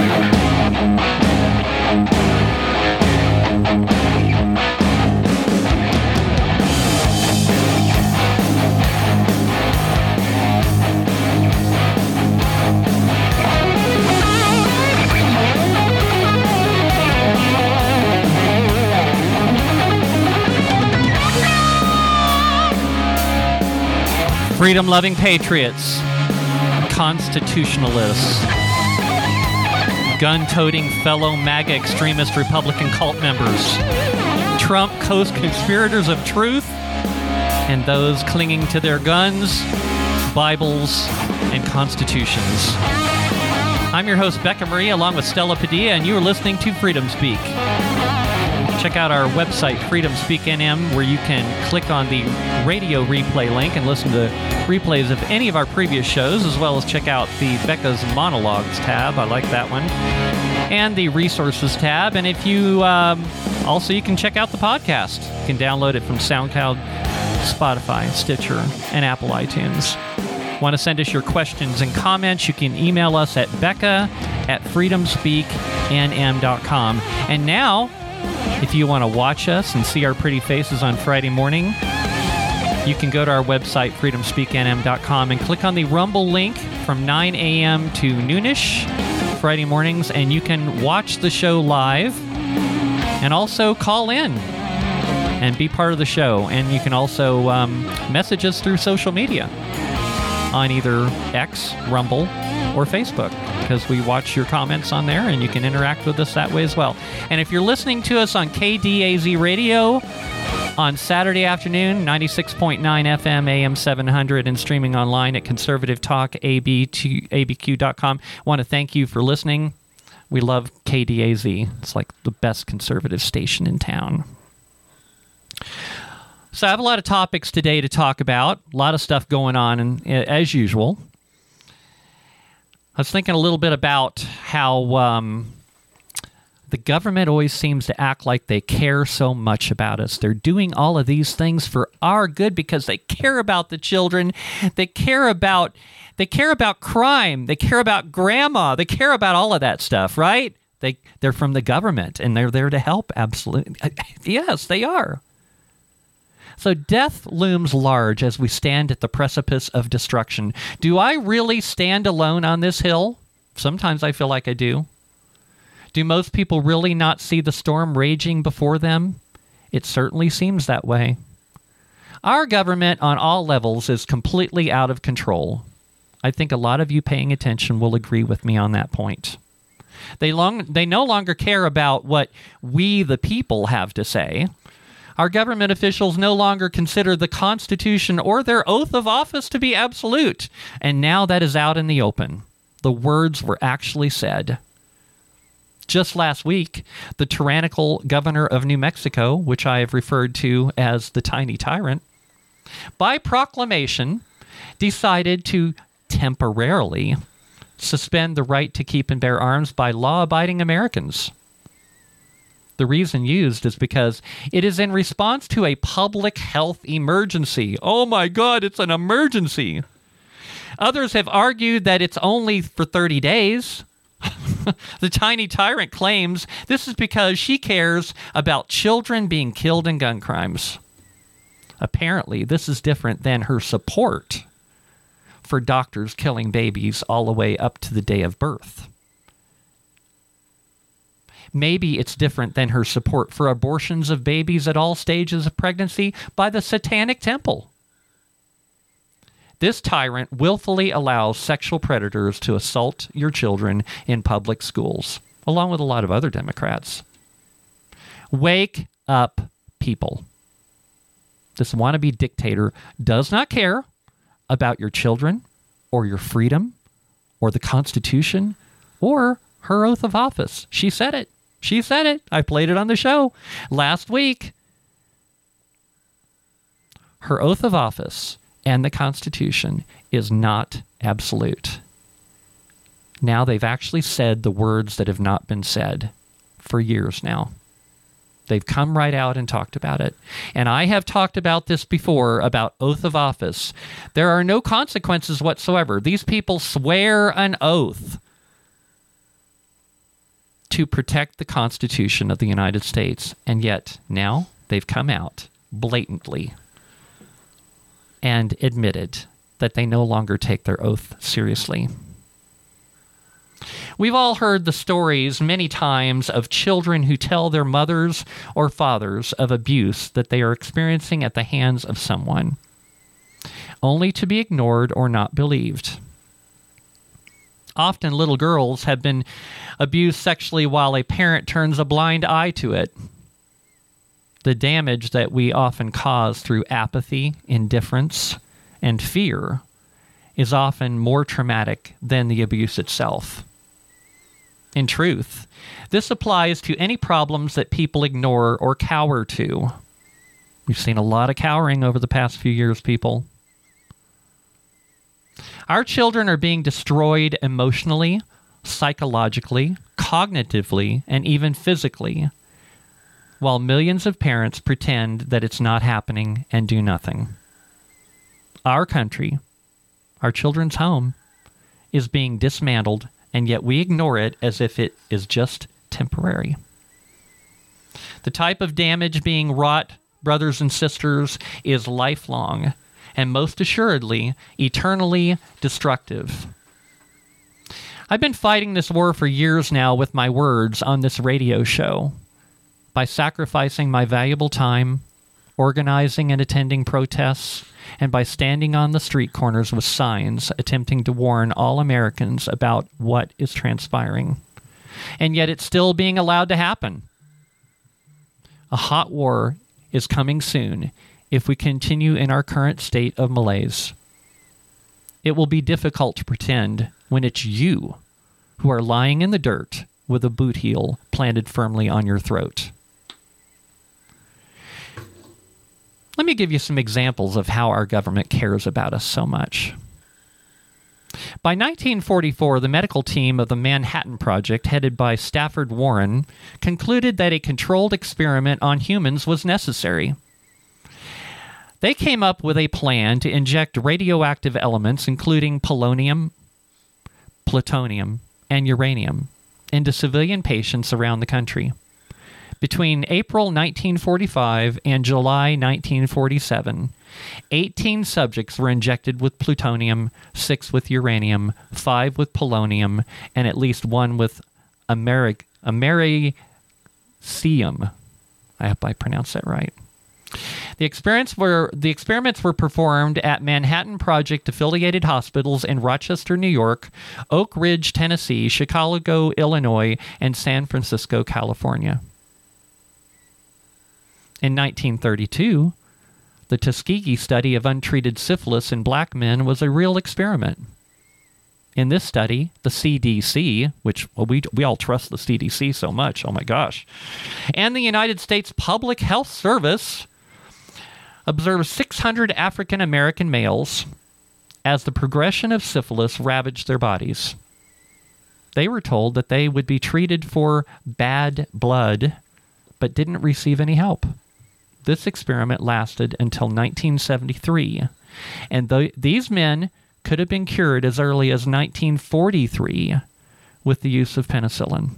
Yeah. Freedom loving patriots, constitutionalists, gun toting fellow MAGA extremist Republican cult members, Trump co conspirators of truth, and those clinging to their guns, Bibles, and constitutions. I'm your host, Becca Marie, along with Stella Padilla, and you are listening to Freedom Speak. Check out our website, Freedom Speak NM, where you can click on the radio replay link and listen to replays of any of our previous shows, as well as check out the Becca's Monologues tab. I like that one. And the Resources tab. And if you um, also, you can check out the podcast. You can download it from SoundCloud, Spotify, Stitcher, and Apple iTunes. Want to send us your questions and comments? You can email us at becca at freedomspeaknm.com. And now, if you want to watch us and see our pretty faces on Friday morning, you can go to our website, freedomspeaknm.com, and click on the Rumble link from 9 a.m. to noonish Friday mornings, and you can watch the show live and also call in and be part of the show. And you can also um, message us through social media on either X, Rumble, or Facebook because we watch your comments on there and you can interact with us that way as well. And if you're listening to us on KDAZ Radio on Saturday afternoon, 96.9 FM, AM 700, and streaming online at conservativetalkabq.com, want to thank you for listening. We love KDAZ. It's like the best conservative station in town. So I have a lot of topics today to talk about, a lot of stuff going on, and as usual. I was thinking a little bit about how um, the government always seems to act like they care so much about us. They're doing all of these things for our good because they care about the children. They care about they care about crime. They care about grandma. They care about all of that stuff, right? They they're from the government and they're there to help. Absolutely, yes, they are. So death looms large as we stand at the precipice of destruction. Do I really stand alone on this hill? Sometimes I feel like I do. Do most people really not see the storm raging before them? It certainly seems that way. Our government on all levels is completely out of control. I think a lot of you paying attention will agree with me on that point. They long they no longer care about what we the people have to say. Our government officials no longer consider the Constitution or their oath of office to be absolute. And now that is out in the open. The words were actually said. Just last week, the tyrannical governor of New Mexico, which I have referred to as the tiny tyrant, by proclamation decided to temporarily suspend the right to keep and bear arms by law abiding Americans. The reason used is because it is in response to a public health emergency. Oh my God, it's an emergency. Others have argued that it's only for 30 days. the tiny tyrant claims this is because she cares about children being killed in gun crimes. Apparently, this is different than her support for doctors killing babies all the way up to the day of birth maybe it's different than her support for abortions of babies at all stages of pregnancy by the Satanic Temple. This tyrant willfully allows sexual predators to assault your children in public schools, along with a lot of other Democrats. Wake up, people. This wannabe dictator does not care about your children or your freedom or the Constitution or her oath of office. She said it. She said it. I played it on the show last week. Her oath of office and the Constitution is not absolute. Now they've actually said the words that have not been said for years now. They've come right out and talked about it. And I have talked about this before about oath of office. There are no consequences whatsoever. These people swear an oath to protect the Constitution of the United States. And yet now they've come out blatantly and admitted that they no longer take their oath seriously. We've all heard the stories many times of children who tell their mothers or fathers of abuse that they are experiencing at the hands of someone, only to be ignored or not believed. Often, little girls have been abused sexually while a parent turns a blind eye to it. The damage that we often cause through apathy, indifference, and fear is often more traumatic than the abuse itself. In truth, this applies to any problems that people ignore or cower to. We've seen a lot of cowering over the past few years, people. Our children are being destroyed emotionally, psychologically, cognitively, and even physically, while millions of parents pretend that it's not happening and do nothing. Our country, our children's home, is being dismantled and yet we ignore it as if it is just temporary. The type of damage being wrought, brothers and sisters, is lifelong and most assuredly eternally destructive. I've been fighting this war for years now with my words on this radio show by sacrificing my valuable time, organizing and attending protests, and by standing on the street corners with signs attempting to warn all Americans about what is transpiring. And yet it's still being allowed to happen. A hot war is coming soon if we continue in our current state of malaise. It will be difficult to pretend when it's you who are lying in the dirt with a boot heel planted firmly on your throat. Let me give you some examples of how our government cares about us so much. By 1944, the medical team of the Manhattan Project, headed by Stafford Warren, concluded that a controlled experiment on humans was necessary. They came up with a plan to inject radioactive elements, including polonium, plutonium, and uranium, into civilian patients around the country. Between April 1945 and July 1947, 18 subjects were injected with plutonium, 6 with uranium, 5 with polonium, and at least one with ameri- americium. I hope I pronounced that right. The experiments were the experiments were performed at Manhattan Project affiliated hospitals in Rochester, New York, Oak Ridge, Tennessee, Chicago, Illinois, and San Francisco, California. In 1932, the Tuskegee study of untreated syphilis in black men was a real experiment. In this study, the CDC, which well, we, we all trust the CDC so much, oh my gosh, and the United States Public Health Service observed 600 African American males as the progression of syphilis ravaged their bodies. They were told that they would be treated for bad blood, but didn't receive any help. This experiment lasted until 1973, and th- these men could have been cured as early as 1943 with the use of penicillin,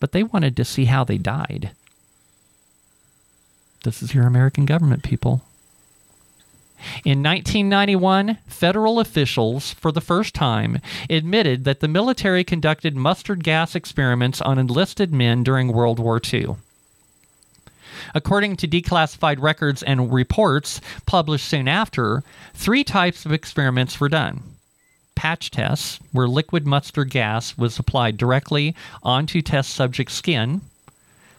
but they wanted to see how they died. This is your American government, people. In 1991, federal officials, for the first time, admitted that the military conducted mustard gas experiments on enlisted men during World War II. According to declassified records and reports published soon after, three types of experiments were done patch tests, where liquid mustard gas was applied directly onto test subjects' skin,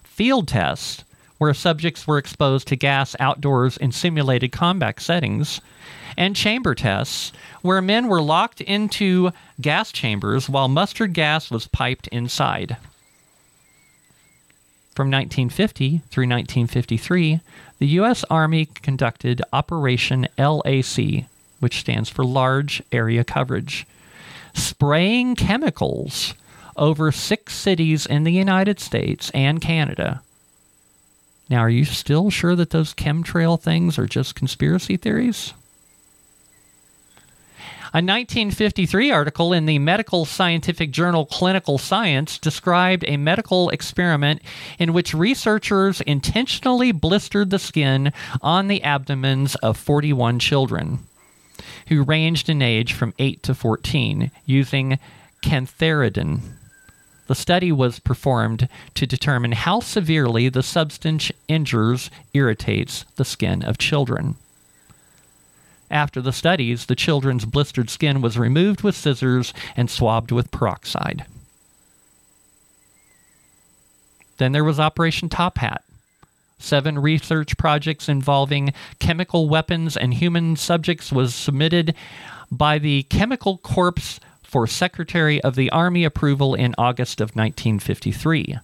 field tests, where subjects were exposed to gas outdoors in simulated combat settings, and chamber tests, where men were locked into gas chambers while mustard gas was piped inside. From 1950 through 1953, the U.S. Army conducted Operation LAC, which stands for Large Area Coverage, spraying chemicals over six cities in the United States and Canada Now, are you still sure that those chemtrail things are just conspiracy theories? A 1953 article in the medical scientific journal Clinical Science described a medical experiment in which researchers intentionally blistered the skin on the abdomens of 41 children who ranged in age from 8 to 14 using cantharidin. The study was performed to determine how severely the substance injures, irritates the skin of children. After the studies, the children's blistered skin was removed with scissors and swabbed with peroxide. Then there was Operation Top Hat. Seven research projects involving chemical weapons and human subjects was submitted by the Chemical Corps for Secretary of the Army approval in August of 1953.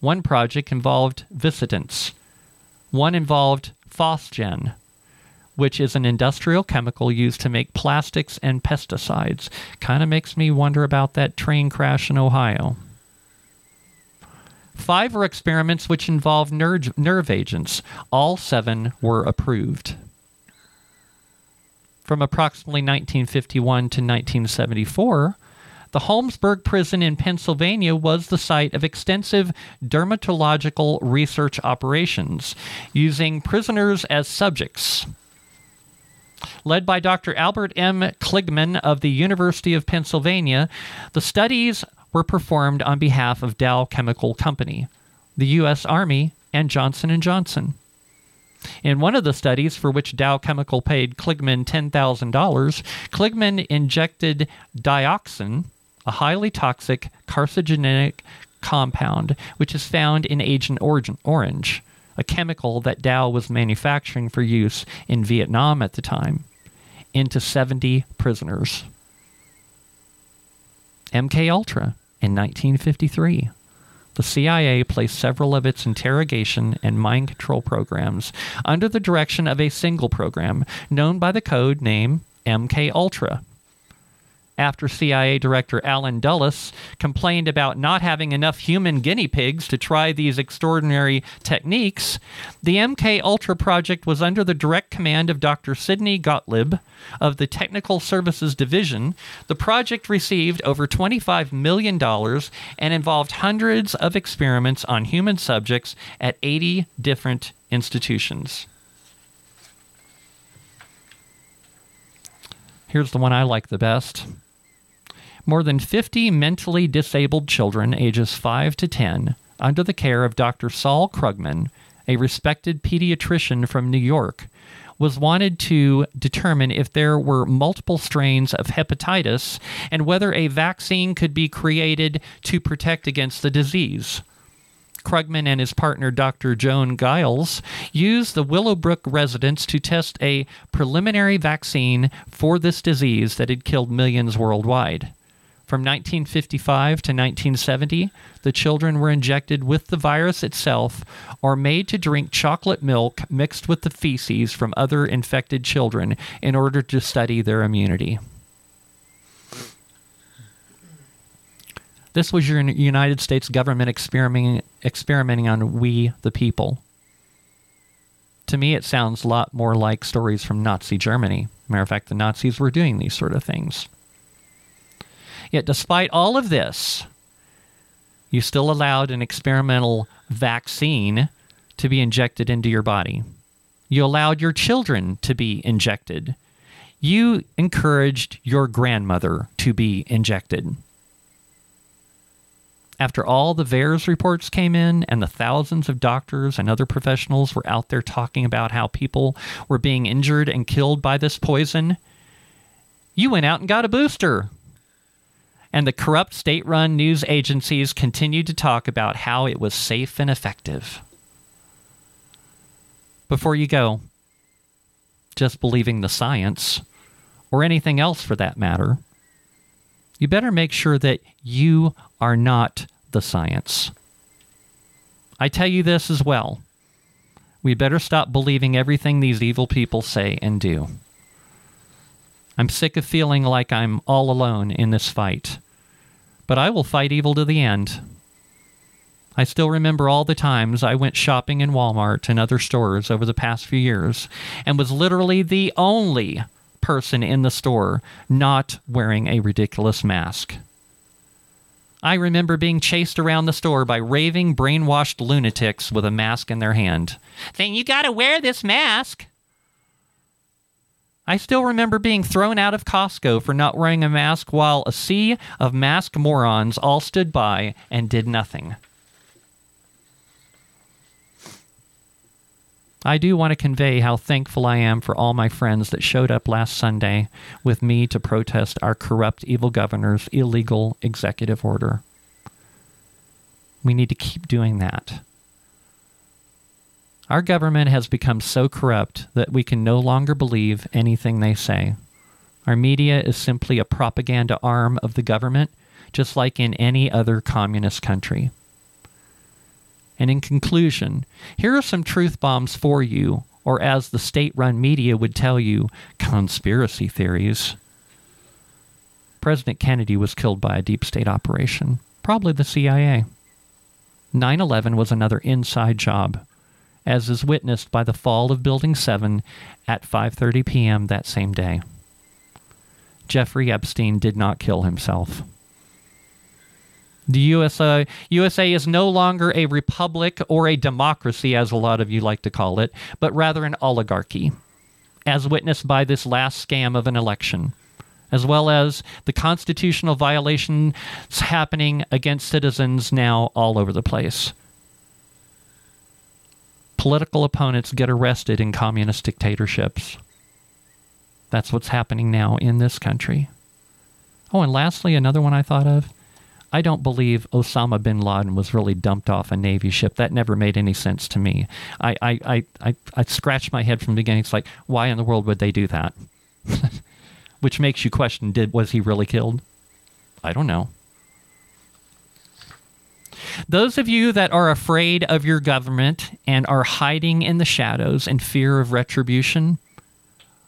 One project involved vesicants. One involved phosgene, which is an industrial chemical used to make plastics and pesticides. Kind of makes me wonder about that train crash in Ohio. Five were experiments which involved nerve, nerve agents. All seven were approved. From approximately 1951 to 1974, the Holmesburg prison in Pennsylvania was the site of extensive dermatological research operations, using prisoners as subjects. Led by Dr. Albert M. Kligman of the University of Pennsylvania, the studies were performed on behalf of Dow Chemical Company, the U.S. Army, and Johnson & Johnson. In one of the studies for which Dow Chemical paid Kligman $10,000, Kligman injected dioxin, a highly toxic carcinogenic compound which is found in Agent Orange, a chemical that Dow was manufacturing for use in Vietnam at the time, into 70 prisoners. MK Ultra in 1953. The CIA placed several of its interrogation and mind control programs under the direction of a single program known by the code name MK Ultra after CIA Director Allen Dulles complained about not having enough human guinea pigs to try these extraordinary techniques, the MK Ultra project was under the direct command of Dr. Sidney Gottlieb of the Technical Services Division. The project received over $25 million and involved hundreds of experiments on human subjects at 80 different institutions. Here's the one I like the best. More than 50 mentally disabled children, ages 5 to 10, under the care of Dr. Saul Krugman, a respected pediatrician from New York, was wanted to determine if there were multiple strains of hepatitis and whether a vaccine could be created to protect against the disease. Krugman and his partner, Dr. Joan Giles, used the Willowbrook residents to test a preliminary vaccine for this disease that had killed millions worldwide. From 1955 to 1970, the children were injected with the virus itself or made to drink chocolate milk mixed with the feces from other infected children in order to study their immunity. This was your United States government experimenting, experimenting on we, the people. To me, it sounds a lot more like stories from Nazi Germany. Matter of fact, the Nazis were doing these sort of things. Yet, despite all of this, you still allowed an experimental vaccine to be injected into your body. You allowed your children to be injected. You encouraged your grandmother to be injected. After all the VAERS reports came in and the thousands of doctors and other professionals were out there talking about how people were being injured and killed by this poison, you went out and got a booster and the corrupt state run news agencies continued to talk about how it was safe and effective. Before you go, just believing the science, or anything else for that matter, you better make sure that you are not the science. I tell you this as well. We better stop believing everything these evil people say and do. I'm sick of feeling like I'm all alone in this fight. But I will fight evil to the end. I still remember all the times I went shopping in Walmart and other stores over the past few years and was literally the only person in the store not wearing a ridiculous mask. I remember being chased around the store by raving, brainwashed lunatics with a mask in their hand. Saying, You gotta wear this mask. I still remember being thrown out of Costco for not wearing a mask while a sea of masked morons all stood by and did nothing. I do want to convey how thankful I am for all my friends that showed up last Sunday with me to protest our corrupt, evil governor's illegal executive order. We need to keep doing that. Our government has become so corrupt that we can no longer believe anything they say. Our media is simply a propaganda arm of the government, just like in any other communist country. And in conclusion, here are some truth bombs for you, or as the state run media would tell you, conspiracy theories. President Kennedy was killed by a deep state operation, probably the CIA. 9 11 was another inside job, as is witnessed by the fall of Building 7 at 5:30 p.m. that same day. Jeffrey Epstein did not kill himself. The USA, USA is no longer a republic or a democracy, as a lot of you like to call it, but rather an oligarchy, as witnessed by this last scam of an election, as well as the constitutional violations happening against citizens now all over the place. Political opponents get arrested in communist dictatorships. That's what's happening now in this country. Oh, and lastly, another one I thought of I don't believe Osama bin Laden was really dumped off a Navy ship. That never made any sense to me. I, I, I, I, I scratched my head from the beginning. It's like, why in the world would they do that? Which makes you question, did was he really killed? I don't know. Those of you that are afraid of your government and are hiding in the shadows in fear of retribution,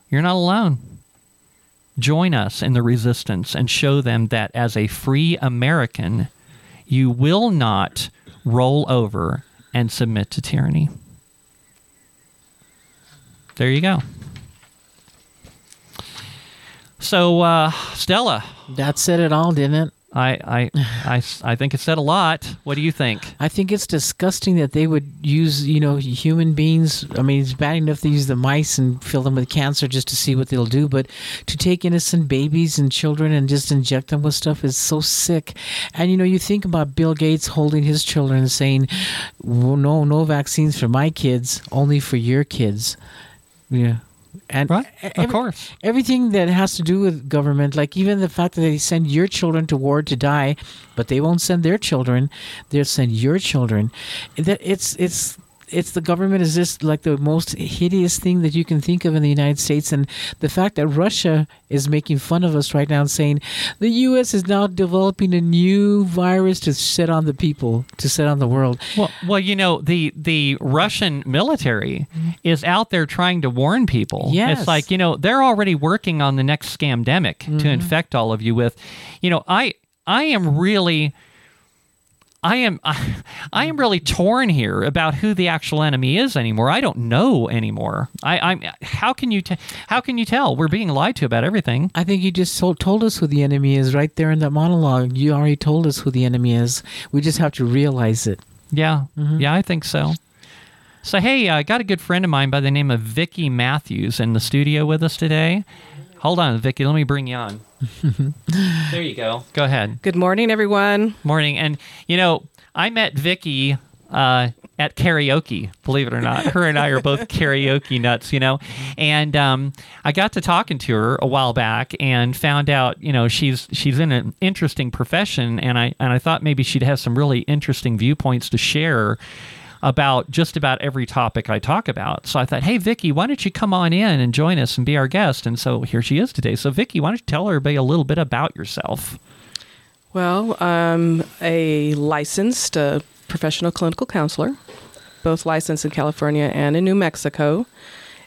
you're not alone. Join us in the resistance and show them that as a free American, you will not roll over and submit to tyranny. There you go. So, uh, Stella. That said it all, didn't it? I, I, I, I think it said a lot. What do you think? I think it's disgusting that they would use, you know, human beings. I mean, it's bad enough to use the mice and fill them with cancer just to see what they'll do, but to take innocent babies and children and just inject them with stuff is so sick. And, you know, you think about Bill Gates holding his children and saying, well, no, no vaccines for my kids, only for your kids. Yeah and right, every, of course, everything that has to do with government, like even the fact that they send your children to war to die, but they won't send their children; they'll send your children. That it's it's it's the government is just like the most hideous thing that you can think of in the United States, and the fact that Russia is making fun of us right now and saying the U.S. is now developing a new virus to set on the people, to set on the world. Well, well, you know the the Russian military is out there trying to warn people. Yes. it's like you know they're already working on the next scamdemic mm-hmm. to infect all of you with. You know, I I am really I am I, I, am really torn here about who the actual enemy is anymore. I don't know anymore. I, am how can you t- how can you tell? We're being lied to about everything. I think you just told, told us who the enemy is right there in that monologue. You already told us who the enemy is. We just have to realize it. Yeah, mm-hmm. yeah, I think so. So hey, I got a good friend of mine by the name of Vicky Matthews in the studio with us today. Hold on, Vicky. Let me bring you on. there you go. Go ahead. Good morning, everyone. Morning. And you know, I met Vicky uh, at karaoke. Believe it or not, her and I are both karaoke nuts. You know, and um, I got to talking to her a while back and found out, you know, she's she's in an interesting profession, and I and I thought maybe she'd have some really interesting viewpoints to share about just about every topic I talk about. So I thought, hey, Vicki, why don't you come on in and join us and be our guest? And so here she is today. So, Vicki, why don't you tell everybody a little bit about yourself? Well, I'm a licensed uh, professional clinical counselor, both licensed in California and in New Mexico.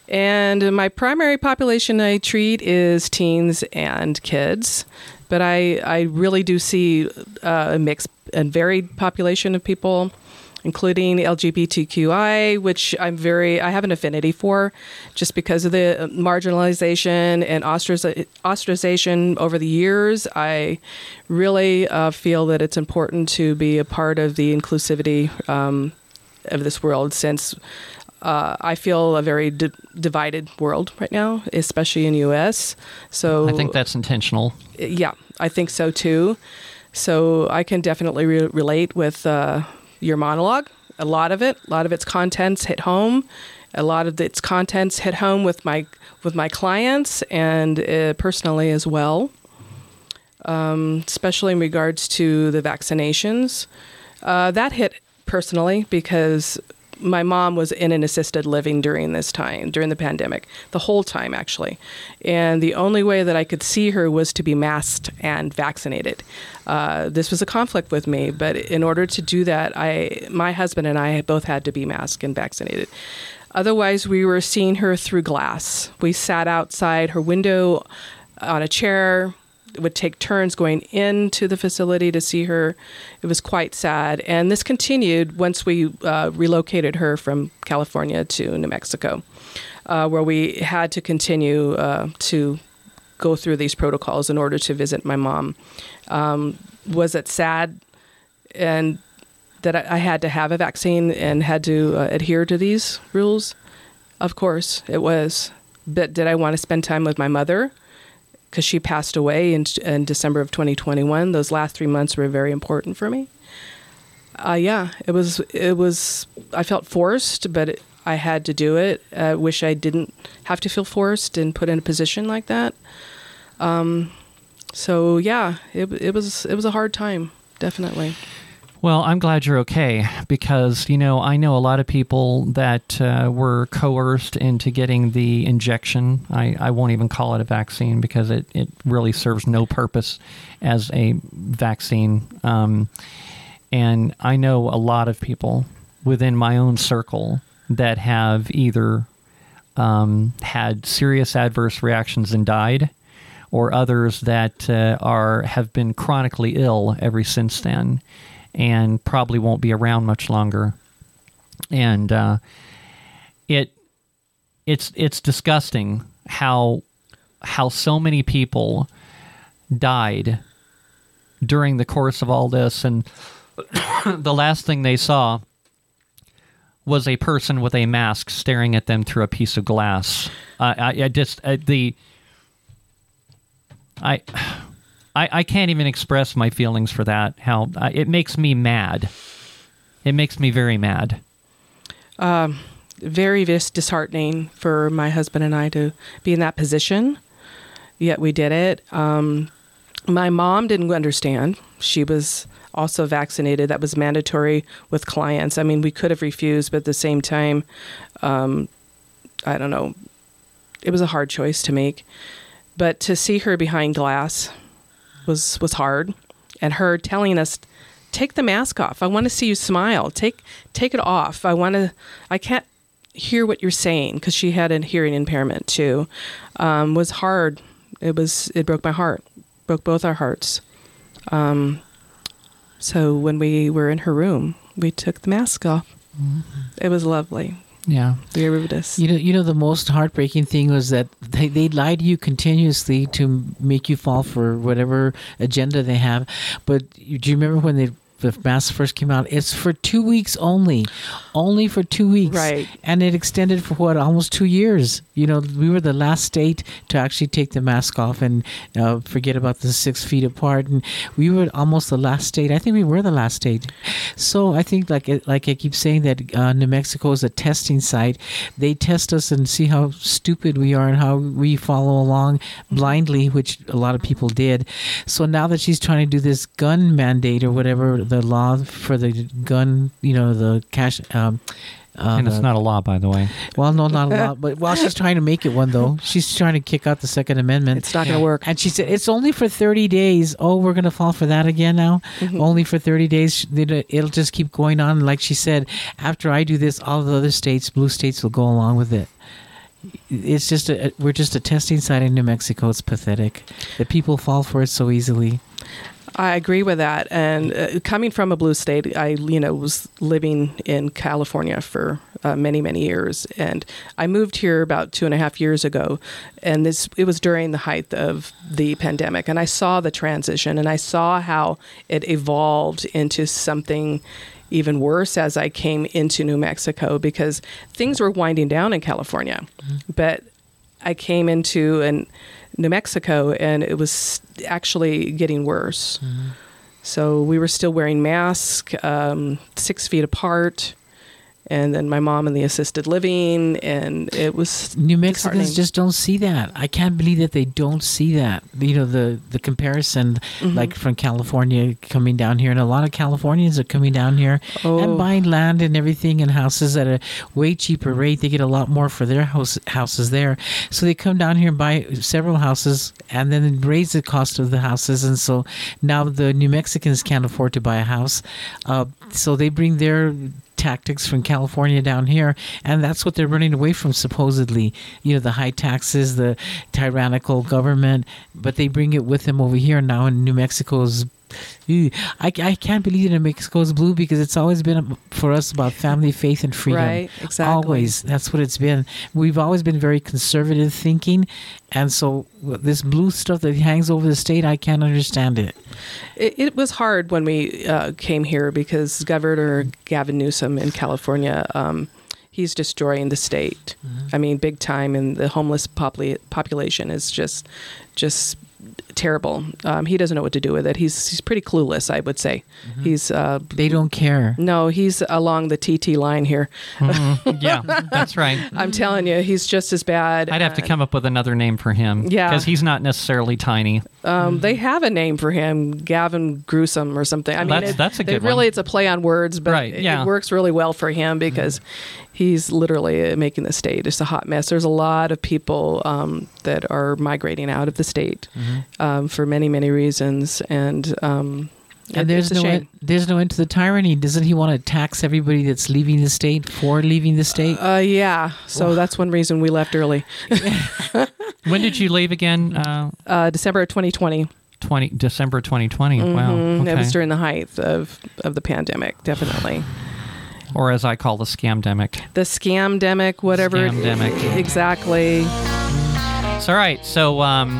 And my primary population I treat is teens and kids, but I, I really do see uh, a mixed and varied population of people including LGBTQI, which I'm very, I have an affinity for just because of the marginalization and ostracization over the years. I really uh, feel that it's important to be a part of the inclusivity um, of this world since uh, I feel a very di- divided world right now, especially in U.S. So I think that's intentional. Yeah, I think so too. So I can definitely re- relate with uh, your monologue. A lot of it, a lot of its contents hit home. A lot of its contents hit home with my with my clients and uh, personally as well. Um, especially in regards to the vaccinations, uh, that hit personally because my mom was in an assisted living during this time, during the pandemic, the whole time actually. And the only way that I could see her was to be masked and vaccinated. Uh, this was a conflict with me, but in order to do that, I, my husband and I both had to be masked and vaccinated. Otherwise, we were seeing her through glass. We sat outside her window on a chair would take turns going into the facility to see her. It was quite sad. And this continued once we uh, relocated her from California to New Mexico, uh, where we had to continue uh, to go through these protocols in order to visit my mom. Um, was it sad and that I, I, had to have a vaccine and had to uh, adhere to these rules? Of course, it was. But did I want to spend time with my mother? Because she passed away in, in December of 2021. Those last three months were very important for me. Uh, yeah, it was. It was. I felt forced, but it, I had to do it. I wish I didn't have to feel forced and put in a position like that. Um, so yeah, it it was it was a hard time, definitely. Well, I'm glad you're okay because, you know, I know a lot of people that uh, were coerced into getting the injection. I, I won't even call it a vaccine because it, it really serves no purpose as a vaccine. Um, and I know a lot of people within my own circle that have either um, had serious adverse reactions and died or others that uh, are have been chronically ill ever since then and probably won't be around much longer. And uh, it it's it's disgusting how how so many people died during the course of all this, and the last thing they saw was a person with a mask staring at them through a piece of glass. Uh, I, I just uh, the I I, I can't even express my feelings for that. How uh, it makes me mad. It makes me very mad. Um, very disheartening for my husband and I to be in that position. Yet we did it. Um, my mom didn't understand. She was also vaccinated. That was mandatory with clients. I mean, we could have refused, but at the same time, um, I don't know. It was a hard choice to make. But to see her behind glass was was hard, and her telling us, "Take the mask off. I want to see you smile. Take take it off. I want to. I can't hear what you're saying because she had a hearing impairment too. Um, was hard. It was. It broke my heart. Broke both our hearts. Um, so when we were in her room, we took the mask off. Mm-hmm. It was lovely. Yeah. The Erubitus. You know, you know, the most heartbreaking thing was that they, they lie to you continuously to make you fall for whatever agenda they have. But do you remember when they the mask first came out, it's for two weeks only, only for two weeks, right? And it extended for what almost two years. You know, we were the last state to actually take the mask off and uh, forget about the six feet apart, and we were almost the last state. I think we were the last state. So I think, like like I keep saying, that uh, New Mexico is a testing site. They test us and see how stupid we are and how we follow along blindly, which a lot of people did. So now that she's trying to do this gun mandate or whatever the law for the gun, you know, the cash. Um, uh, and it's not a law, by the way. Well, no, not a law. But while she's trying to make it one, though, she's trying to kick out the Second Amendment. It's not going to work. And she said it's only for thirty days. Oh, we're going to fall for that again now. Mm-hmm. Only for thirty days. It'll just keep going on. Like she said, after I do this, all the other states, blue states, will go along with it it's just a we're just a testing site in New Mexico. It's pathetic. The people fall for it so easily. I agree with that. And uh, coming from a blue state, I you know was living in California for uh, many many years, and I moved here about two and a half years ago, and this it was during the height of the pandemic, and I saw the transition, and I saw how it evolved into something even worse as I came into New Mexico because things were winding down in California, but I came into an New Mexico and it was actually getting worse. So we were still wearing masks, um, six feet apart, and then my mom in the assisted living, and it was New Mexicans just don't see that. I can't believe that they don't see that. You know, the the comparison, Mm-hmm. like from California coming down here, and a lot of Californians are coming down here Oh. and buying land and everything and houses at a way cheaper rate. They get a lot more for their house, houses there, so they come down here and buy several houses and then raise the cost of the houses. And so now the New Mexicans can't afford to buy a house, uh, so they bring their tactics from California down here, and that's what they're running away from. Supposedly, you know, the high taxes, the tyrannical government, but they bring it with them over here now in New Mexico's. I, I can't believe that Mexico's blue because it's always been for us about family, faith, and freedom. Right, exactly. Always. That's what it's been. We've always been very conservative thinking. And so this blue stuff that hangs over the state, I can't understand it. It, it was hard when we uh, came here because Governor Gavin Newsom in California, um, he's destroying the state. I mean, big time, and the homeless popula- population is just, just terrible. Um, he doesn't know what to do with it. He's he's pretty clueless, I would say. He's uh, They don't care. no, he's along the TT line here. yeah, that's right. I'm telling you, he's just as bad. I'd have to come up with another name for him. Yeah. Because he's not necessarily tiny. Um, they have a name for him, Gavin Gruesome or something. I mean, That's- it- that's a good really one. it's a play on words, but Right, it, yeah. it works really well for him because he's literally uh, making the state just a hot mess. There's a lot of people um, that are migrating out of the state Mm-hmm. um, for many many reasons, and um, And there's no end, there's no end to the tyranny. Doesn't he want to tax everybody that's leaving the state for leaving the state? Uh, yeah, so that's one reason we left early. When did you leave again? Uh, Uh, December of 2020. 20 December 2020. Wow. Mhm. Okay. It was during the height of of the pandemic, definitely. or as I call the scamdemic. The scamdemic, whatever. Scamdemic. Exactly. So, all right. So, um,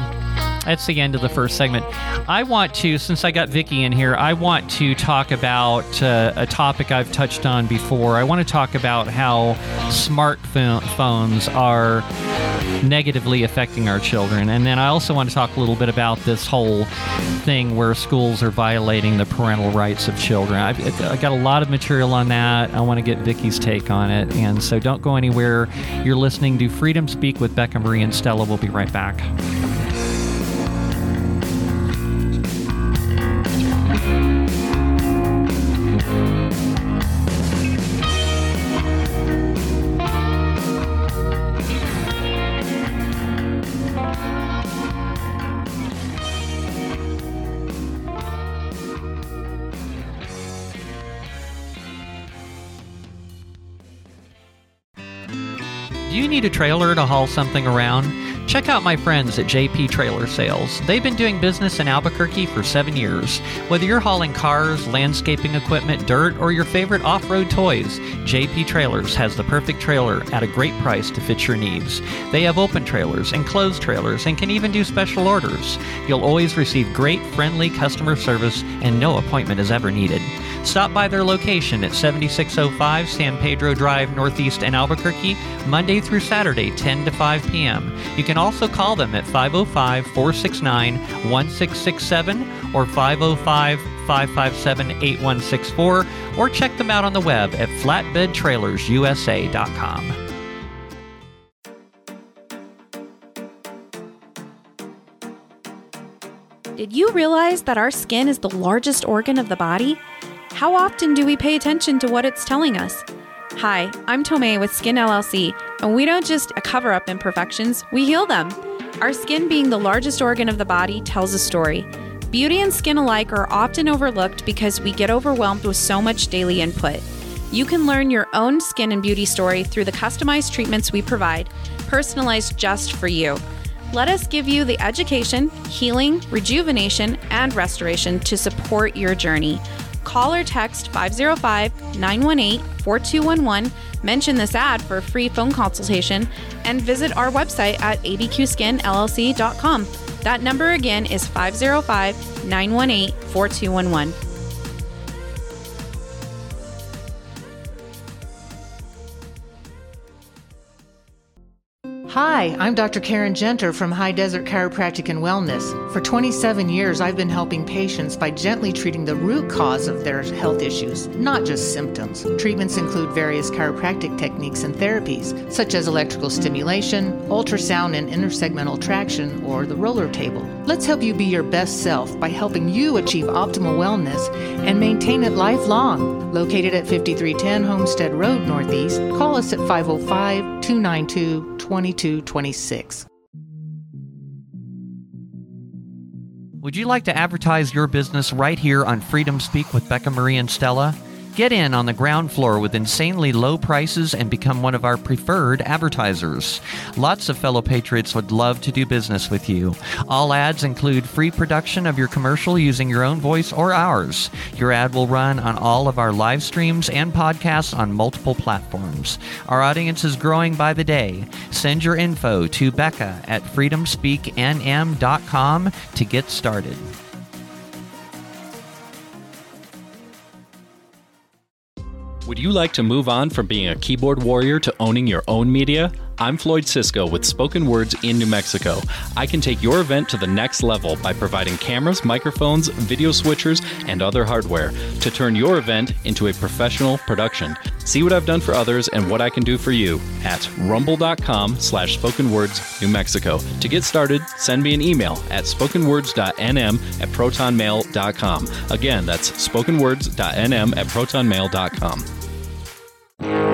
that's the end of the first segment. I want to, since I got Vicky in here, I want to talk about uh, a topic I've touched on before. I want to talk about how smartphones are negatively affecting our children. And then I also want to talk a little bit about this whole thing where schools are violating the parental rights of children. I've, I got a lot of material on that. I want to get Vicky's take on it. And so don't go anywhere. You're listening to Freedom Speak with Becca Marie and Stella. We'll be right back. You need a trailer to haul something around? Check out my friends at JP Trailer Sales. They've been doing business in Albuquerque for seven years. Whether you're hauling cars, landscaping equipment, dirt, or your favorite off road toys, JP Trailers has the perfect trailer at a great price to fit your needs. They have open trailers and closed trailers and can even do special orders. You'll always receive great, friendly customer service and no appointment is ever needed. Stop by their location at 7605 San Pedro Drive, Northeast in Albuquerque, Monday through Saturday, 10 to 5 p.m. You can also call them at 505 469 1667 or 505 557 8164 or check them out on the web at flatbedtrailersusa.com. Did you realize that our skin is the largest organ of the body? How often do we pay attention to what it's telling us? Hi, I'm Tomei with Skin LLC, and we don't just cover up imperfections, we heal them. Our skin, being the largest organ of the body, tells a story. Beauty and skin alike are often overlooked because we get overwhelmed with so much daily input. You can learn your own skin and beauty story through the customized treatments we provide, personalized just for you. Let us give you the education, healing, rejuvenation, and restoration to support your journey. Call or text 505 918 4211, mention this ad for a free phone consultation, and visit our website at abqskinllc.com. That number again is 505 918 4211. Hi, I'm Dr. Karen Genter from High Desert Chiropractic and Wellness. For 27 years, I've been helping patients by gently treating the root cause of their health issues, not just symptoms. Treatments include various chiropractic techniques and therapies, such as electrical stimulation, ultrasound and intersegmental traction, or the roller table. Let's help you be your best self by helping you achieve optimal wellness and maintain it lifelong. Located at 5310 Homestead Road Northeast, call us at 505 292 2226. Would you like to advertise your business right here on Freedom Speak with Becca Marie and Stella? Get in on the ground floor with insanely low prices and become one of our preferred advertisers. Lots of fellow patriots would love to do business with you. All ads include free production of your commercial using your own voice or ours. Your ad will run on all of our live streams and podcasts on multiple platforms. Our audience is growing by the day. Send your info to Becca at freedomspeaknm.com to get started. Would you like to move on from being a keyboard warrior to owning your own media? I'm Floyd Cisco with Spoken Words in New Mexico. I can take your event to the next level by providing cameras, microphones, video switchers, and other hardware to turn your event into a professional production. See what I've done for others and what I can do for you at rumble.com slash spokenwords New Mexico. To get started, send me an email at spokenwords.nm at protonmail.com. Again, that's spokenwords.nm at protonmail.com.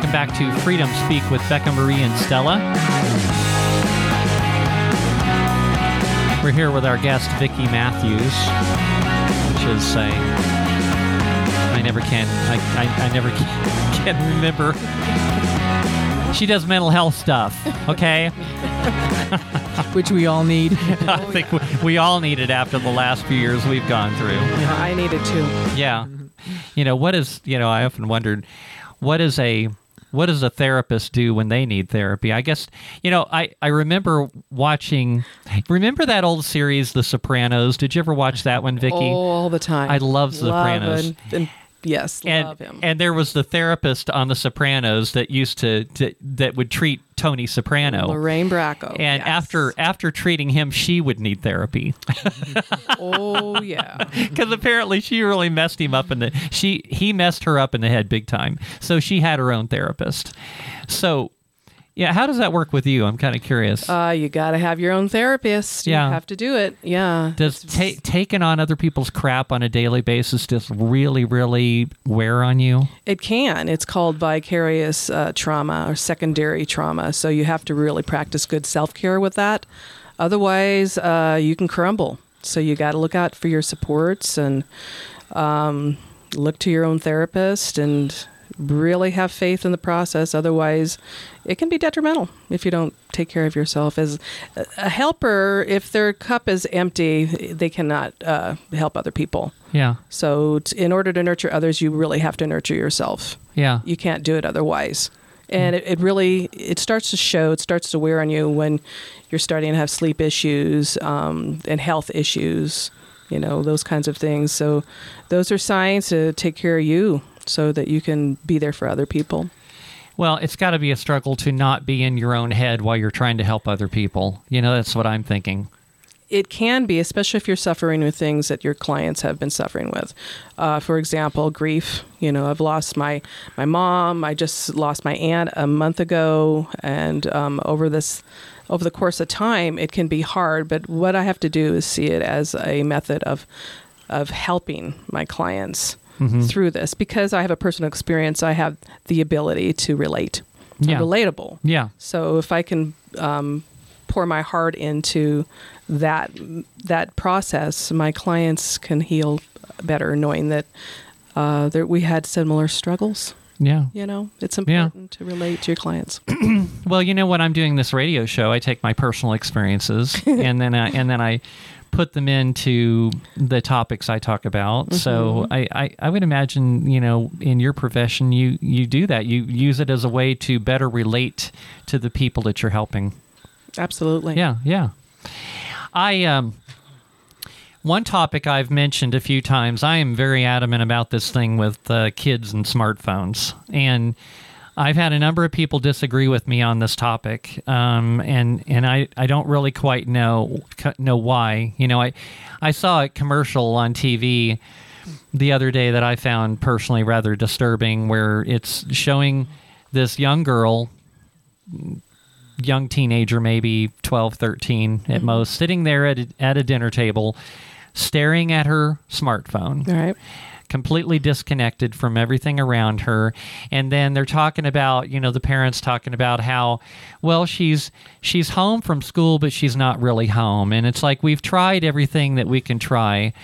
Welcome back to Freedom Speak with Becca Marie and Stella. We're here with our guest, Vicki Matthews, which is a. I never can. I, I, I never can, can remember. She does mental health stuff, okay? which we all need. I think we, we all need it after the last few years we've gone through. I need it too. Yeah. You know, what is, you know, I often wondered what is a what does a therapist do when they need therapy? I guess you know I I remember watching. Remember that old series, The Sopranos? Did you ever watch that one, Vicky? Oh, all the time. I love Sopranos. and, and yes, and love him. and there was the therapist on The Sopranos that used to, to that would treat Tony Soprano. Lorraine Bracco. And yes. after after treating him, she would need therapy oh yeah, because apparently she really messed him up in the she he messed her up in the head big time. So she had her own therapist. So yeah, how does that work with you? I'm kind of curious. uh, you got to have your own therapist. Yeah. you have to do it. Yeah. does ta- taking on other people's crap on a daily basis just really really wear on you? It can. It's called vicarious uh, trauma or secondary trauma. So you have to really practice good self care with that. Otherwise, uh, you can crumble. So you got to look out for your supports and um, look to your own therapist and really have faith in the process. Otherwise, it can be detrimental if you don't take care of yourself. As a- helper, if their cup is empty, they cannot uh, help other people. Yeah, So, t- in order to nurture others, you really have to nurture yourself. yeah, You can't do it otherwise. And it, it really it starts to show. It starts to wear on you when you're starting to have sleep issues um, and health issues. You know those kinds of things. So, those are signs to take care of you so that you can be there for other people. Well, it's got to be a struggle to not be in your own head while you're trying to help other people. You know, that's what I'm thinking. it can be, especially if you're suffering with things that your clients have been suffering with. Uh, for example, grief. You know, I've lost my my mom. I just lost my aunt a month ago, and um, over this over the course of time, it can be hard. But what I have to do is see it as a method of of helping my clients Mm-hmm. through this because I have a personal experience. I have the ability to relate. I'm relatable. Yeah. So if I can um, pour my heart into that that process, my clients can heal better, knowing that uh, that we had similar struggles. Yeah. You know, it's Yeah. important to relate to your clients. Well, you know, when I'm doing this radio show, I take my personal experiences and then I, and then I put them into the topics I talk about. So I, I, I would imagine, you know, in your profession, you, you do that. You use it as a way to better relate to the people that you're helping. Absolutely. Yeah, yeah. I um one topic I've mentioned a few times. I am very adamant about this thing with uh, kids and smartphones, and I've had a number of people disagree with me on this topic, um, and and I, I don't really quite know know why. You know, I I saw a commercial on TV the other day that I found personally rather disturbing, where it's showing this young girl young teenager, maybe 12, 13 at most, sitting there at a, at a dinner table, staring at her smartphone, All right. Completely disconnected from everything around her. And then they're talking about, you know, the parents talking about how, well, she's she's home from school, but she's not really home. And it's like we've tried everything that we can try.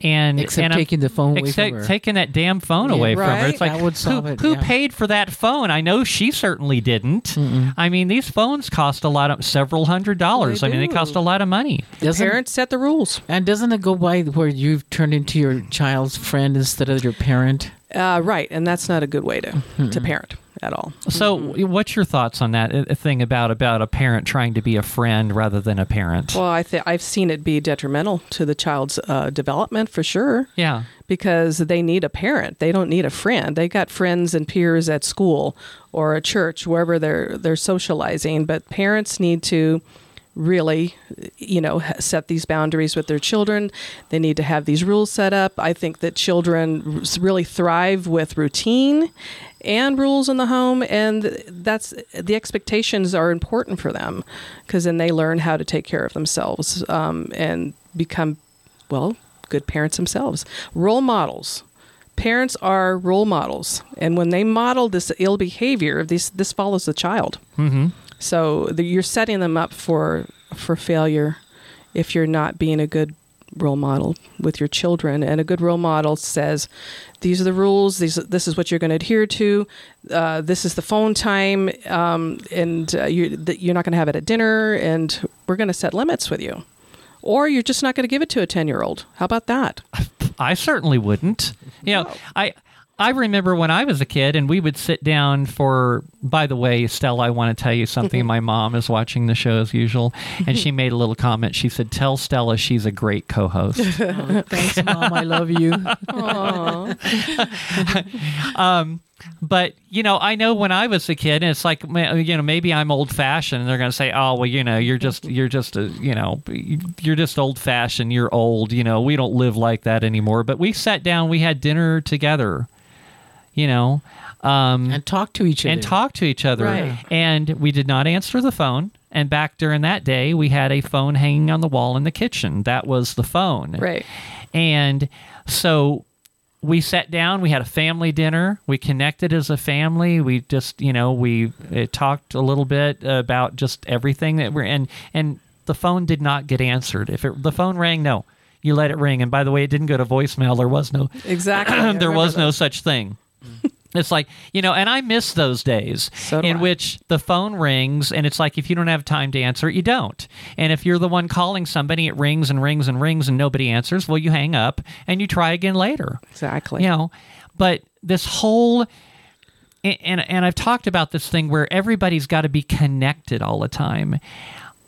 And, Except and I'm- taking the phone away except from her. taking that damn phone Yeah, away from her. It's like would who, it, who yeah. paid for that phone? I know she certainly didn't. I mean, these phones cost a lot of several hundred dollars. They I mean, they cost a lot of money. Doesn't- Parents set the rules. And doesn't it go by where you've turned into your child's friend instead of your parent? Uh, right, and that's not a good way to to parent at all. So, what's your thoughts on that uh, thing about about a parent trying to be a friend rather than a parent? Well, I think I've seen it be detrimental to the child's uh, development for sure. yeah, because they need a parent. They don't need a friend. They got friends and peers at school or a church, wherever they're they're socializing. But parents need to really, you know, set these boundaries with their children. They need to have these rules set up. I think that children really thrive with routine and rules in the home and that's the expectations are important for them because then they learn how to take care of themselves um, and become well good parents themselves. Role models. Parents are role models and when they model this ill behavior this this follows the child. Mm-hmm. so the, you're setting them up for for failure if you're not being a good role model with your children. And a good role model says these are the rules. These this is what you're going to adhere to. Uh, this is the phone time um, and uh, you, that you're not going to have it at dinner and we're going to set limits with you. Or you're just not going to give it to a 10 year old how about that? I certainly wouldn't. You know, I I remember when I was a kid and we would sit down for. By the way, Stella, I want to tell you something. My mom is watching the show as usual, and she made a little comment. She said, "Tell Stella she's a great co-host." Oh, thanks, mom. I love you. um, but you know, I know when I was a kid, and it's like you know, maybe I'm old fashioned, and they're going to say, "Oh, well, you know, you're just you're just a you know, you're just old fashioned. You're old. You know, we don't live like that anymore." But we sat down, we had dinner together. You know, um, And talk to each other. and talk to each other. Right. And we did not answer the phone. And back during that day, we had a phone hanging on the wall in the kitchen. That was the phone. right And so we sat down, we had a family dinner, we connected as a family. We just, you know, we uh, talked a little bit about just everything that we're and and the phone did not get answered. If it, the phone rang, no. You let it ring. And by the way, it didn't go to voicemail. There was no exactly there was remember no such thing. It's like, you know, and I miss those days So in I. which the phone rings and it's like if you don't have time to answer it, you don't. And if you're the one calling somebody, it rings and rings and rings and nobody answers, well, you hang up and you try again later. exactly You know, but this whole and, and and I've talked about this thing where everybody's got to be connected all the time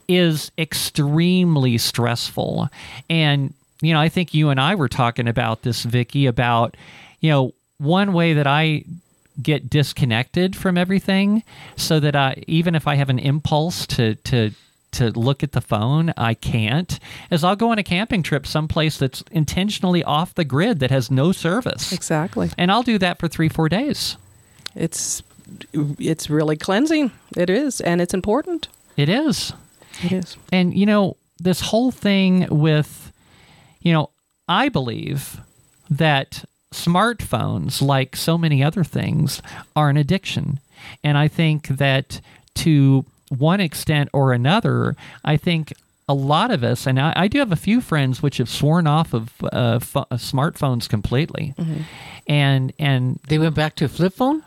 is extremely stressful. And you know, I think you and I were talking about this Vicky about you know, one way that I get disconnected from everything so that I even if I have an impulse to to to look at the phone. I can't. As I'll go on a camping trip someplace that's intentionally off the grid that has no service. Exactly. And I'll do that for three, four days. It's it's really cleansing. It is, and it's important. It is. It is. And, you know, this whole thing with, you know, I believe that smartphones, like so many other things, are an addiction. And I think that to one extent or another, I think a lot of us, and I, I do have a few friends which have sworn off of uh, pho- uh, smartphones completely, mm-hmm. and and They went back to a flip phone.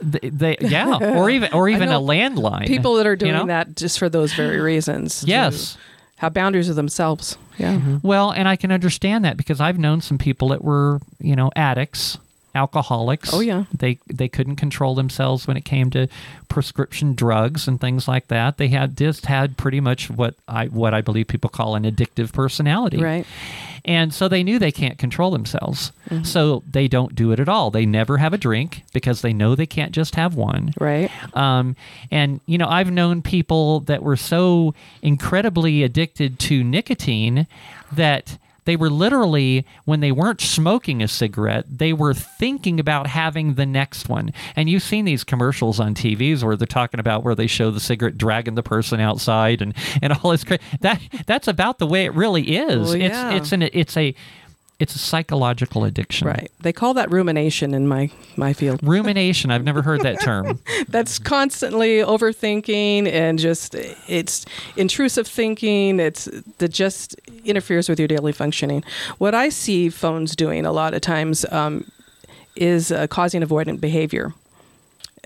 they, they yeah, or even or even a landline. People that are doing you know? that just for those very reasons. to Yes. Mm. Have boundaries with themselves. Yeah. Mm-hmm. Well, and I can understand that because I've known some people that were, you know, addicts, alcoholics. Oh, yeah. They they couldn't control themselves when it came to prescription drugs and things like that. They had just had pretty much what I what I believe people call an addictive personality. Right. And so they knew they can't control themselves. So they don't do it at all. They never have a drink because they know they can't just have one. Right. Um, and you know, I've known people that were so incredibly addicted to nicotine that they were literally, when they weren't smoking a cigarette, they were thinking about having the next one. And you've seen these commercials on TVs where they're talking about where they show the cigarette dragging the person outside and, and all this. Cra- that that's about the way it really is. Well, yeah. It's it's an it's a it's a psychological addiction. Right. They call that rumination in my my field. Rumination. I've never heard that term. That's constantly overthinking and just it's intrusive thinking. It's that just interferes with your daily functioning. What I see phones doing a lot of times um, is uh, causing avoidant behavior.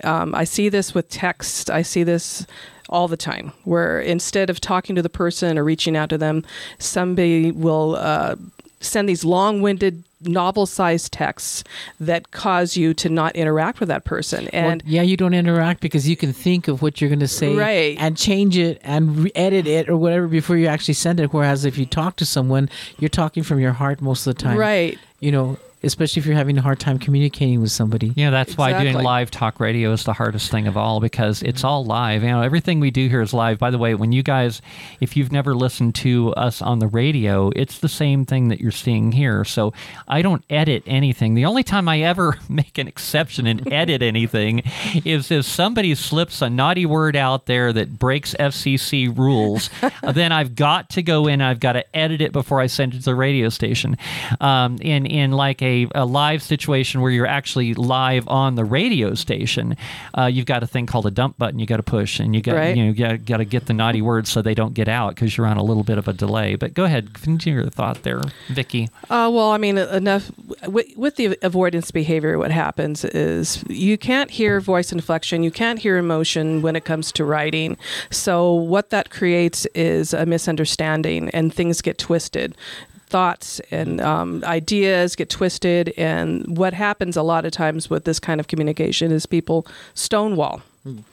Um, I see this with text. I see this all the time, where instead of talking to the person or reaching out to them, somebody will uh, send these long-winded, novel-sized texts that cause you to not interact with that person. And Well, yeah, you don't interact because you can think of what you're going to say Right. and change it and re- edit it or whatever before you actually send it. Whereas if you talk to someone, you're talking from your heart most of the time. right, You know, especially if you're having a hard time communicating with somebody. Yeah, that's why doing live talk radio is the hardest thing of all because it's all live. You know, everything we do here is live. By the way, when you guys, if you've never listened to us on the radio, it's the same thing that you're seeing here. So I don't edit anything. The only time I ever make an exception and edit anything is if somebody slips a naughty word out there that breaks FCC rules. then I've got to go in. I've got to edit it before I send it to the radio station. Um, in in like a, a live situation where you're actually live on the radio station, uh, you've got a thing called a dump button you got to push, and you got Right. you know got, got to get the naughty words so they don't get out because you're on a little bit of a delay. But go ahead, continue your thought there, Vicky. Uh, well, I mean, enough with, with the avoidance behavior. What happens is you can't hear voice inflection, you can't hear emotion when it comes to writing. So what that creates is a misunderstanding, and things get twisted. Thoughts and um, ideas get twisted, and what happens a lot of times with this kind of communication is people stonewall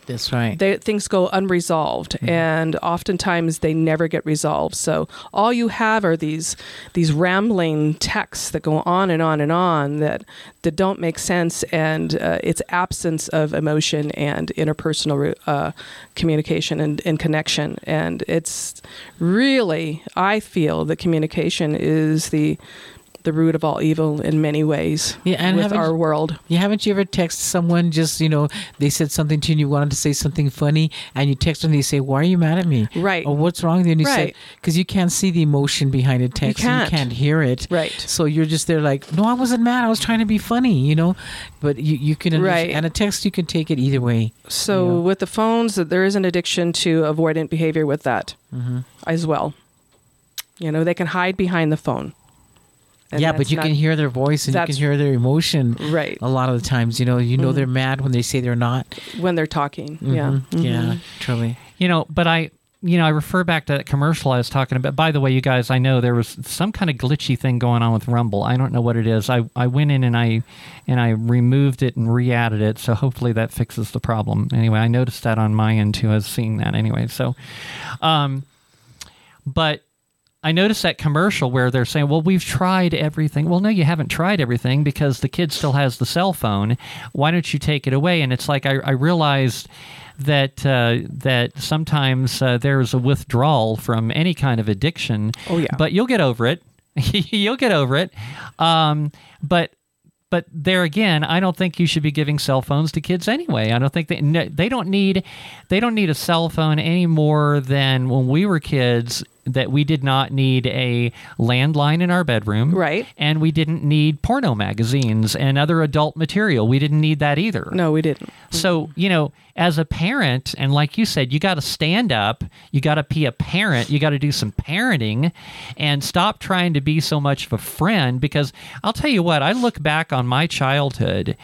That's right. they, things go unresolved and oftentimes they never get resolved. So all you have are these these rambling texts that go on and on and on that that don't make sense and uh, it's absence of emotion and interpersonal uh, communication and, and connection. And it's really i feel that communication is the the root of all evil in many ways Yeah, and with our world Yeah, haven't you ever texted someone just, you know, they said something to you and you wanted to say something funny and you text them and they say, Why are you mad at me? Right. Or what's wrong with you? And you say, Because you can't see the emotion behind a text. and can't. you can't hear it. Right. So you're just there like, No, I wasn't mad. I was trying to be funny, you know? But you, you can, Right. and a text, you can take it either way. So Yeah. with the phones, there is an addiction to avoidant behavior with that Mm-hmm. as well. You know, they can hide behind the phone. And yeah, but you not- can hear their voice and you can hear their emotion. right A lot of the times, you know, you know Mhm. they're mad when they say they're not. when they're talking. Yeah, Mhm. Yeah, truly. You know, but I, you know, I refer back to that commercial I was talking about. By the way, you guys, I know there was some kind of glitchy thing going on with Rumble. I don't know what it is. I, I went in and I and I removed it and re-added it. So hopefully that fixes the problem. Anyway, I noticed that on my end too. I was seeing that anyway. So, um, but I noticed that commercial where they're saying, "Well, we've tried everything." Well, no, you haven't tried everything because the kid still has the cell phone. Why don't you take it away? And it's like I, I realized that uh, that sometimes uh, there's a withdrawal from any kind of addiction. Oh, yeah. but you'll get over it. you'll get over it. Um, but but there again, I don't think you should be giving cell phones to kids anyway. I don't think they no, they don't need they don't need a cell phone any more than when we were kids that we did not need a landline in our bedroom. Right. And we didn't need porno magazines and other adult material. We didn't need that either. No, we didn't. So, you know, as a parent, and like you said, you got to stand up, you got to be a parent, you got to do some parenting and stop trying to be so much of a friend. Because I'll tell you what, I look back on my childhood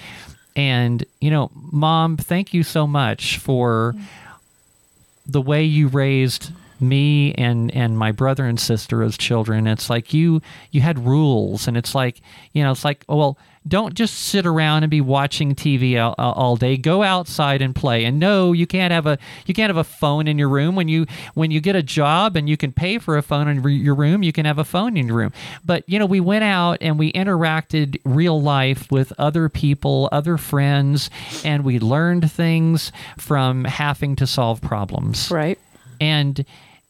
and, you know, mom, thank you so much for the way you raised me and and my brother and sister as children it's like you you had rules and it's like you know it's like oh, well don't just sit around and be watching TV all, all day. Go outside and play. And no you can't have a you can't have a phone in your room. When you when you get a job and you can pay for a phone in your room you can have a phone in your room. But you know we went out and we interacted real life with other people other friends and we learned things from having to solve problems. Right. and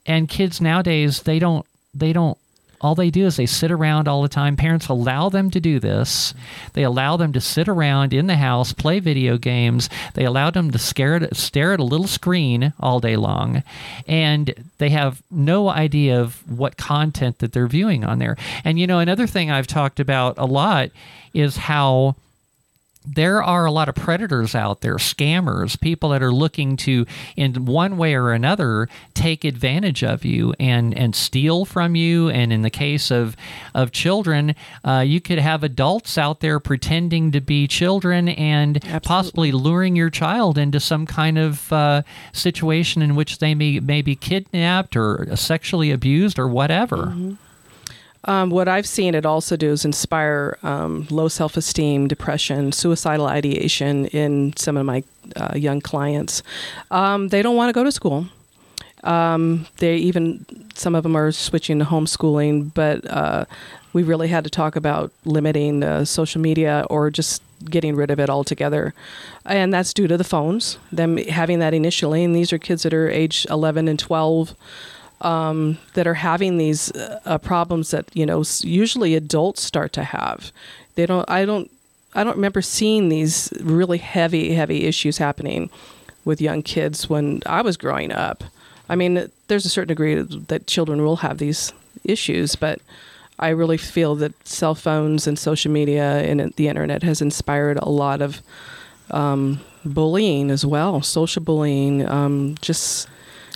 and kids nowadays they don't they don't all they do is they sit around all the time. Parents allow them to do this. They allow them to sit around in the house play video games. They allow them to scare at, stare at a little screen all day long. And they have no idea of what content that they're viewing on there. And you know another thing i've talked about a lot is how there are a lot of predators out there, scammers, people that are looking to, in one way or another, take advantage of you and and steal from you. And in the case of of children, uh, you could have adults out there pretending to be children and possibly luring your child into some kind of uh, situation in which they may may be kidnapped or sexually abused or whatever. Um, what I've seen it also do is inspire um, low self esteem, depression, suicidal ideation in some of my uh, young clients. Um, they don't want to go to school. Um, they even, some of them are switching to homeschooling, but uh, we really had to talk about limiting uh, social media or just getting rid of it altogether. And that's due to the phones, them having that initially. And these are kids that are age 11 and 12 um, that are having these uh, problems that you know usually adults start to have. They don't. I don't. I don't remember seeing these really heavy, heavy issues happening with young kids when I was growing up. I mean, there's a certain degree that children will have these issues, but I really feel that cell phones and social media and the internet has inspired a lot of um, bullying as well, social bullying. Um, just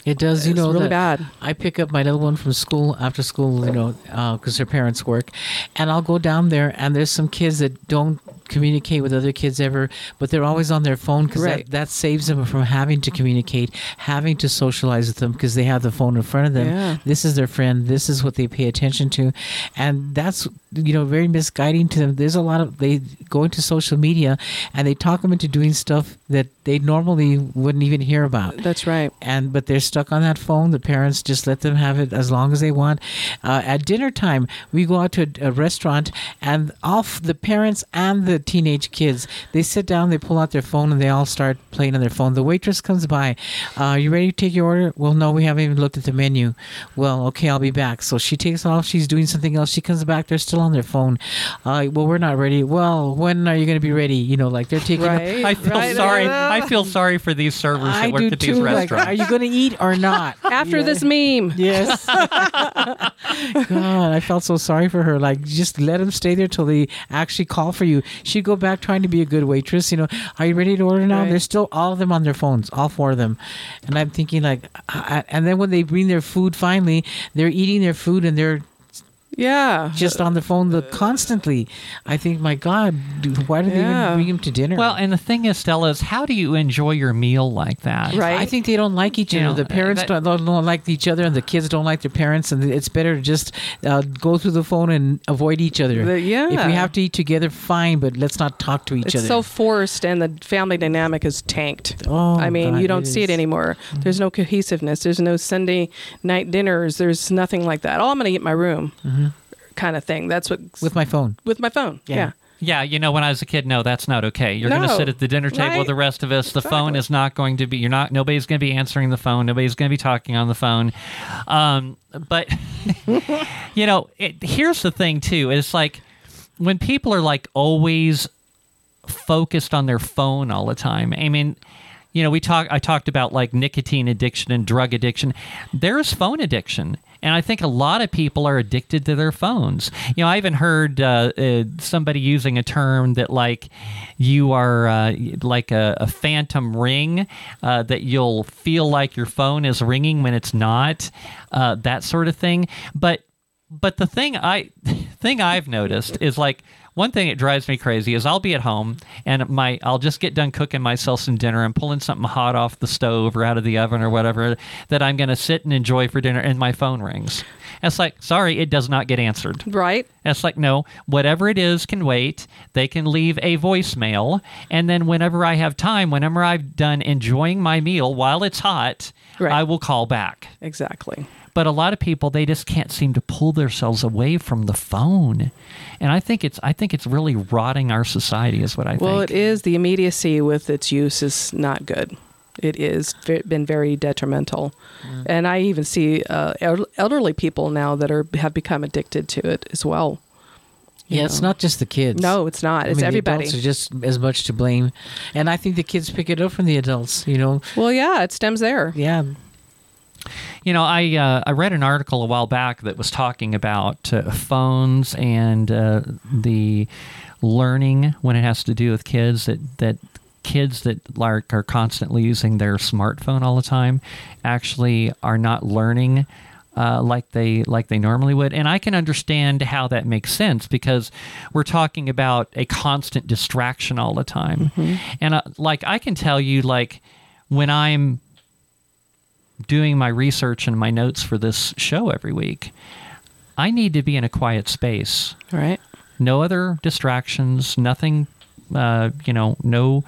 It does, you It's know, really bad. I pick up my little one from school after school, you know, uh, because her parents work, and I'll go down there, and there's some kids that don't communicate with other kids ever, but they're always on their phone because Right. that, that saves them from having to communicate, having to socialize with them because they have the phone in front of them. Yeah. This is their friend. This is what they pay attention to, and that's you know very misguiding to them. There's a lot of they go into social media and they talk them into doing stuff that they normally wouldn't even hear about that's right. and but they're stuck on that phone. The parents just let them have it as long as they want. Uh, at dinner time, we go out to a, a restaurant, and off the parents and the teenage kids, they sit down, they pull out their phone, and they all start playing on their phone. The waitress comes by. Uh, you ready to take your order? Well, no, we haven't even looked at the menu. Well, okay, I'll be back. So she takes off. She's doing something else. She comes back. They're still on their phone. Uh, well, we're not ready. Well, when are you going to be ready? You know, like they're taking. Right. I feel Right. sorry. I feel sorry for these servers I that work do at these too. Like, restaurants. are you going to eat or not? After Yeah. this meme. Yes. God, I felt so sorry for her. Like, just let them stay there till they actually call for you. She'd go back trying to be a good waitress. You know, are you ready to order now? Right. They're still all of them on their phones, all four of them. And I'm thinking, like, I, and then when they bring their food, finally, they're eating their food and they're Yeah. just on the phone the uh, constantly. I think, my God, dude, why do they even bring him to dinner? Well, and the thing is, Stella, is how do you enjoy your meal like that? Right. I think they don't like each You other. know, the uh, parents that- don't, don't, don't like each other, and the kids don't like their parents. And it's better to just uh, go through the phone and avoid each other. The- yeah. If we have to eat together, fine, but let's not talk to each it's other. It's so forced and the family dynamic is tanked. Oh, I mean, God, you don't it see it anymore. Mm-hmm. There's no cohesiveness. There's no Sunday night dinners. There's nothing like that. Oh, I'm going to eat my room mm-hmm. Kind of thing. That's what with my phone. with my phone. Yeah. Yeah. Yeah, you know, when I was a kid, no, that's not okay. You're going to sit at the dinner table with the rest of us. The phone is not going to be. You're not. Nobody's going to be answering the phone. Nobody's going to be talking on the phone. Um, but you know, it, here's the thing too. It's like when people are like always focused on their phone all the time. I mean, you know, we talk. I talked about like nicotine addiction and drug addiction. There's phone addiction, and I think a lot of people are addicted to their phones. You know, I even heard uh, uh, somebody using a term that like you are uh, like a, a phantom ring uh, that you'll feel like your phone is ringing when it's not. Uh, that sort of thing, but but the thing I thing I've noticed is like one thing that drives me crazy is I'll be at home and my I'll just get done cooking myself some dinner and pulling something hot off the stove or out of the oven or whatever that I'm going to sit and enjoy for dinner and my phone rings. It's like sorry, it does not get answered. Right. It's like, no, whatever it is can wait. They can leave a voicemail. And then whenever I have time, whenever I've done enjoying my meal while it's hot, Right. I will call back. Exactly. But a lot of people they just can't seem to pull themselves away from the phone. And I think it's I think it's really rotting our society is what I Well, think. Well, it is the immediacy with its use is not good. It is been very detrimental, and I even see uh, elderly people now that are have become addicted to it as well. you Yeah, it's not just the kids. No, it's not. I It's mean, everybody. The adults are just as much to blame, and I think the kids pick it up from the adults. You know, well, yeah, it stems there. yeah, You know, I uh, I read an article a while back that was talking about uh, phones and uh, the learning when it has to do with kids that that kids that like are constantly using their smartphone all the time actually are not learning uh, like they like they normally would, and I can understand how that makes sense because we're talking about a constant distraction all the time, and uh, like I can tell you, like when I'm doing my research and my notes for this show every week, I need to be in a quiet space. Right. No other distractions, nothing, uh, you know, no.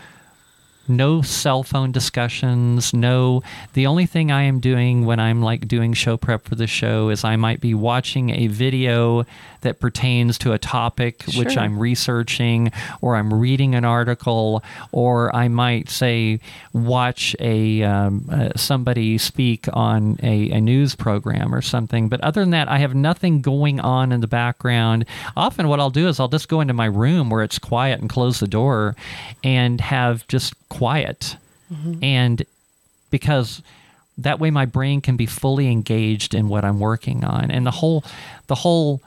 No cell phone discussions. No, the only thing I am doing when I'm like doing show prep for the show is I might be watching a video that pertains to a topic which I'm researching, or I'm reading an article, or I might say watch a um, uh, somebody speak on a, a news program or something. But other than that, I have nothing going on in the background. Often, what I'll do is I'll just go into my room where it's quiet and close the door, and have just quiet, mm-hmm. and because that way my brain can be fully engaged in what I'm working on, and the whole the whole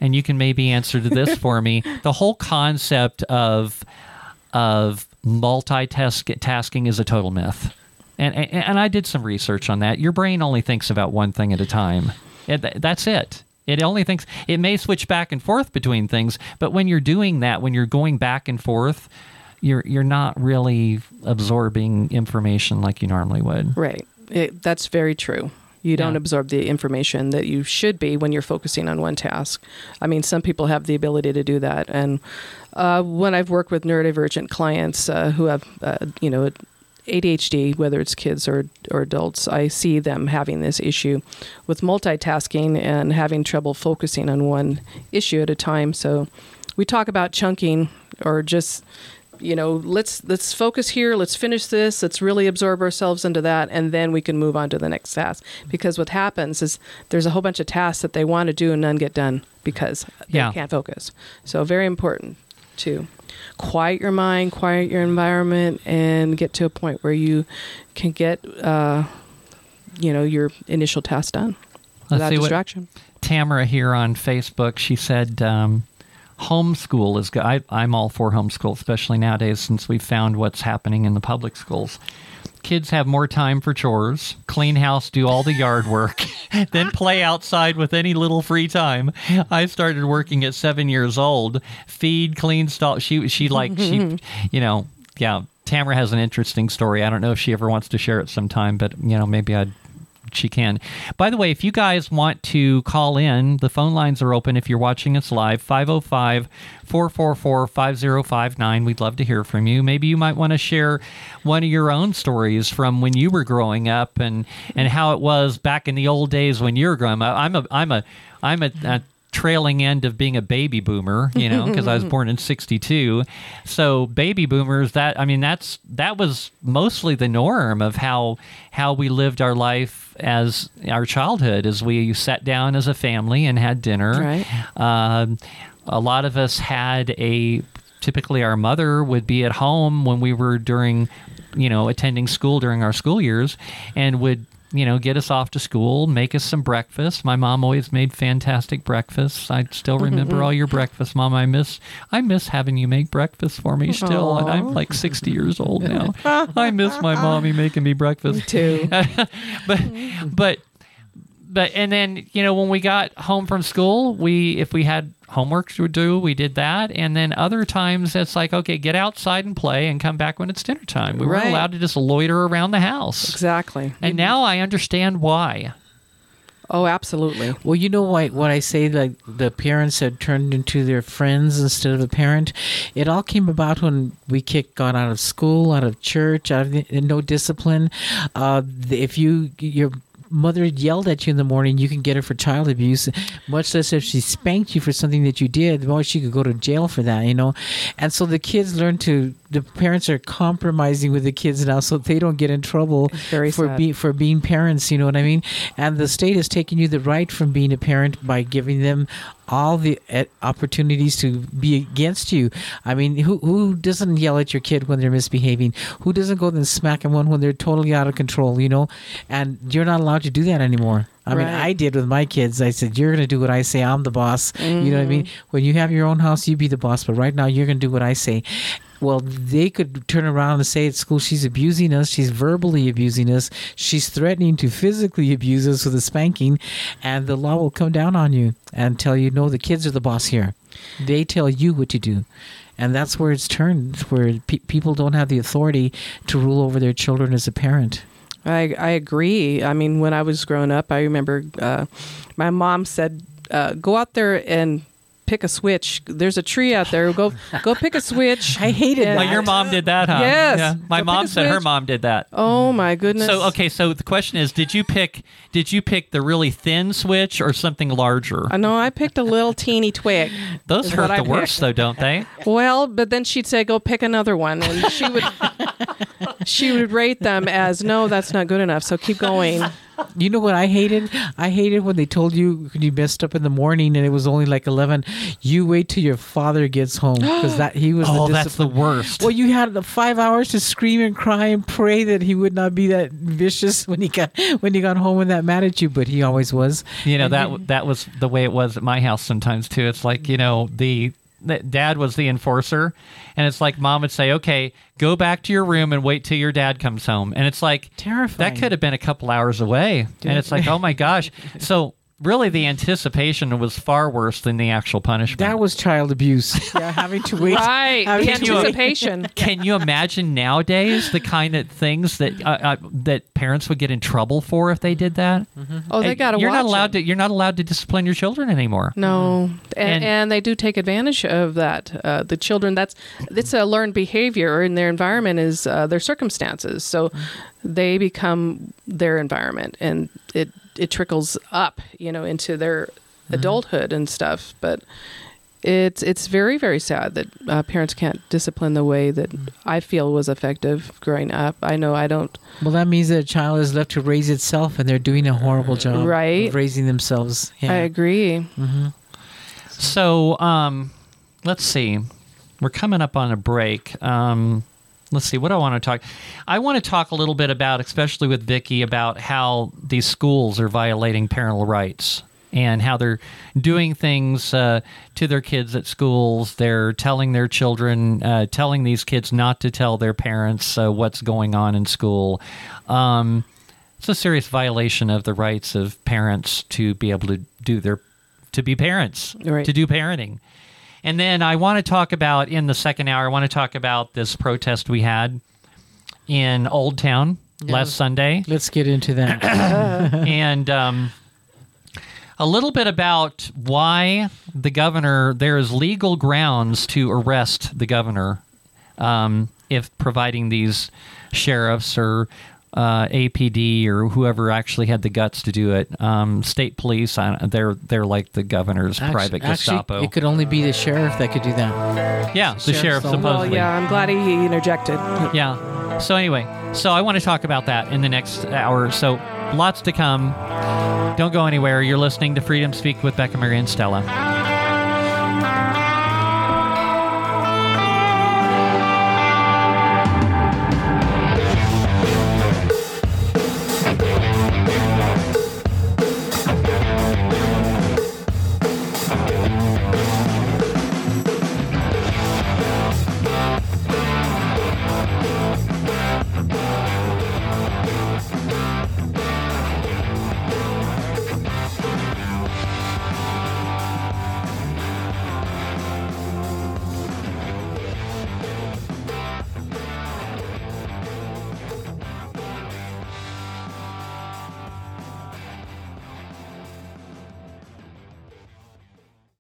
and you can maybe answer to this for me. The whole concept of of multitasking is a total myth, and, and and I did some research on that. Your brain only thinks about one thing at a time. It, that's it. It only thinks it may switch back and forth between things, but when you're doing that, when you're going back and forth, you're you're not really absorbing information like you normally would. Right. It, that's very true. You don't Yeah. absorb the information that you should be when you're focusing on one task. I mean, some people have the ability to do that, and uh, when I've worked with neurodivergent clients uh, who have, uh, you know, ADHD, whether it's kids or or adults, I see them having this issue with multitasking and having trouble focusing on one issue at a time. So, we talk about chunking or just you know let's let's focus here let's finish this let's really absorb ourselves into that and then we can move on to the next task. Because what happens is there's a whole bunch of tasks that they want to do and none get done because they Yeah. can't focus. So very important to quiet your mind quiet your environment and get to a point where you can get uh, you know your initial task done Let's without see what- distraction. Tamara here on Facebook, she said um, homeschool is good. I, I'm all for homeschool, especially nowadays since we've found what's happening in the public schools. kids have more time for chores, clean house, do all the yard work, then play outside with any little free time. I started working at seven years old, feed, clean, stall. She she like she, mm-hmm. you know, yeah. Tamara has an interesting story. I don't know if she ever wants to share it sometime, but you know, maybe I'd she can. By the way, if you guys want to call in, the phone lines are open if you're watching us live 505 444 5059. We'd love to hear from you. Maybe you might want to share one of your own stories from when you were growing up and, and how it was back in the old days when you were growing up. I'm a, I'm a, I'm a, a trailing end of being a baby boomer, you know, because I was born in 62. So baby boomers that I mean that's that was mostly the norm of how how we lived our life as our childhood as we sat down as a family and had dinner. Right. Um, a lot of us had a typically our mother would be at home when we were during you know attending school during our school years and would you know, get us off to school, make us some breakfast. My mom always made fantastic breakfasts. I still mm-hmm, remember mm-hmm. all your breakfast, mom. I miss I miss having you make breakfast for me still, and I'm like 60 years old now. I miss my mommy making me breakfast too. but mm-hmm. but but and then you know when we got home from school, we if we had homework to do, we did that, and then other times it's like okay, get outside and play, and come back when it's dinner time. We weren't allowed to just loiter around the house. Exactly. And now I understand why. Oh, absolutely. Well, you know why what I say like the parents had turned into their friends instead of a parent. It all came about when we kicked got out of school, out of church, out of the, no discipline. Uh, if you your mother yelled at you in the morning, you can get her for child abuse. Much less if she spanked you for something that you did. Well, she could go to jail for that, you know. And so the kids learn to. The parents are compromising with the kids now, so they don't get in trouble for sad. for being parents. You know what I mean? And the state is taking you the right from being a parent by giving them all the eh, opportunities to be against you. I mean, who who doesn't yell at your kid when they're misbehaving? Who doesn't go and smack them one when they're totally out of control? You know, and you're not allowed to do that anymore. I mean, Right. I did with my kids. I said, "You're going to do what I say. I'm the boss." You know what I mean? Mm. When you have your own house, you be the boss. But right now, you're going to do what I say. Well, they could turn around and say at school, she's abusing us. She's verbally abusing us. She's threatening to physically abuse us with a spanking. And the law will come down on you and tell you, no, the kids are the boss here. They tell you what to do. And that's where it's turned, where pe- people don't have the authority to rule over their children as a parent. I, I agree. I mean, when I was growing up, I remember uh, my mom said, uh, "Go out there and pick a switch. There's a tree out there. Go go pick a switch." I hated And- Well, your mom did that, huh? Yes. Yeah. My Go mom a said her mom did that. Oh my goodness. So okay, so the question is, did you pick did you pick the really thin switch or something larger? Uh, I know I picked a little teeny twig. Those hurt what I the worst, picked. though, don't they? Well, but then she'd say, "Go pick another one," and she would she would rate them as, "No, that's not good enough." So keep going. You know what I hated? I hated when they told you when you messed up in the morning and it was only like eleven. You wait till your father gets home because that he was. Oh, the that's the worst. Well, you had the five hours to scream and cry and pray that he would not be that vicious when he got when he got home and that mad at you, but he always was. You know And that that was the way it was at my house sometimes too. It's like you know the, the dad was the enforcer, and it's like mom would say, "Okay, go back to your room and wait till your dad comes home," and it's like Terrifying. that could have been a couple hours away, and it's like, oh my gosh. So really, the anticipation was far worse than the actual punishment. That was child abuse. Yeah, having to wait. Right, having the to wait. anticipation. Can you imagine nowadays the kind of things that uh, uh, that parents would get in trouble for if they did that? Oh, they got to. You're not allowed it. to. You're not allowed to discipline your children anymore. No, and, And- and they do take advantage of that. Uh, the children, that's it's a learned behavior in their environment is uh, their circumstances. So they become their environment, and it it trickles up, you know, into their adulthood and stuff. But it's it's very very sad that uh, parents can't discipline the way that I feel was effective growing up. I know I don't. Well, that means that a child is left to raise itself, and they're doing a horrible job Right. of raising themselves. Yeah. I agree. So, um, let's see. We're coming up on a break. Um, let's see. What I want to talk? I want to talk a little bit about, especially with Vicky, about how these schools are violating parental rights and how they're doing things uh, to their kids at schools. They're telling their children, uh, telling these kids not to tell their parents uh, what's going on in school. Um, it's a serious violation of the rights of parents to be able to do their to be parents Right. to do parenting. And then I want to talk about in the second hour. I want to talk about this protest we had in Old Town last Sunday Let's get into that. and um, a little bit about why the governor there is legal grounds to arrest the governor um, if providing these sheriffs or uh, APD or whoever actually had the guts to do it. Um, state police, I, they're they're like the governor's Actu- private actually, Gestapo. It could only be the sheriff that could do that. yeah, the sheriff's sheriff own- supposedly. Well, yeah, I'm glad he interjected. Yeah. So anyway, so I want to talk about that in the next hour. So lots to come. Don't go anywhere. You're listening to Freedom Speak with Becca Marie and Stella.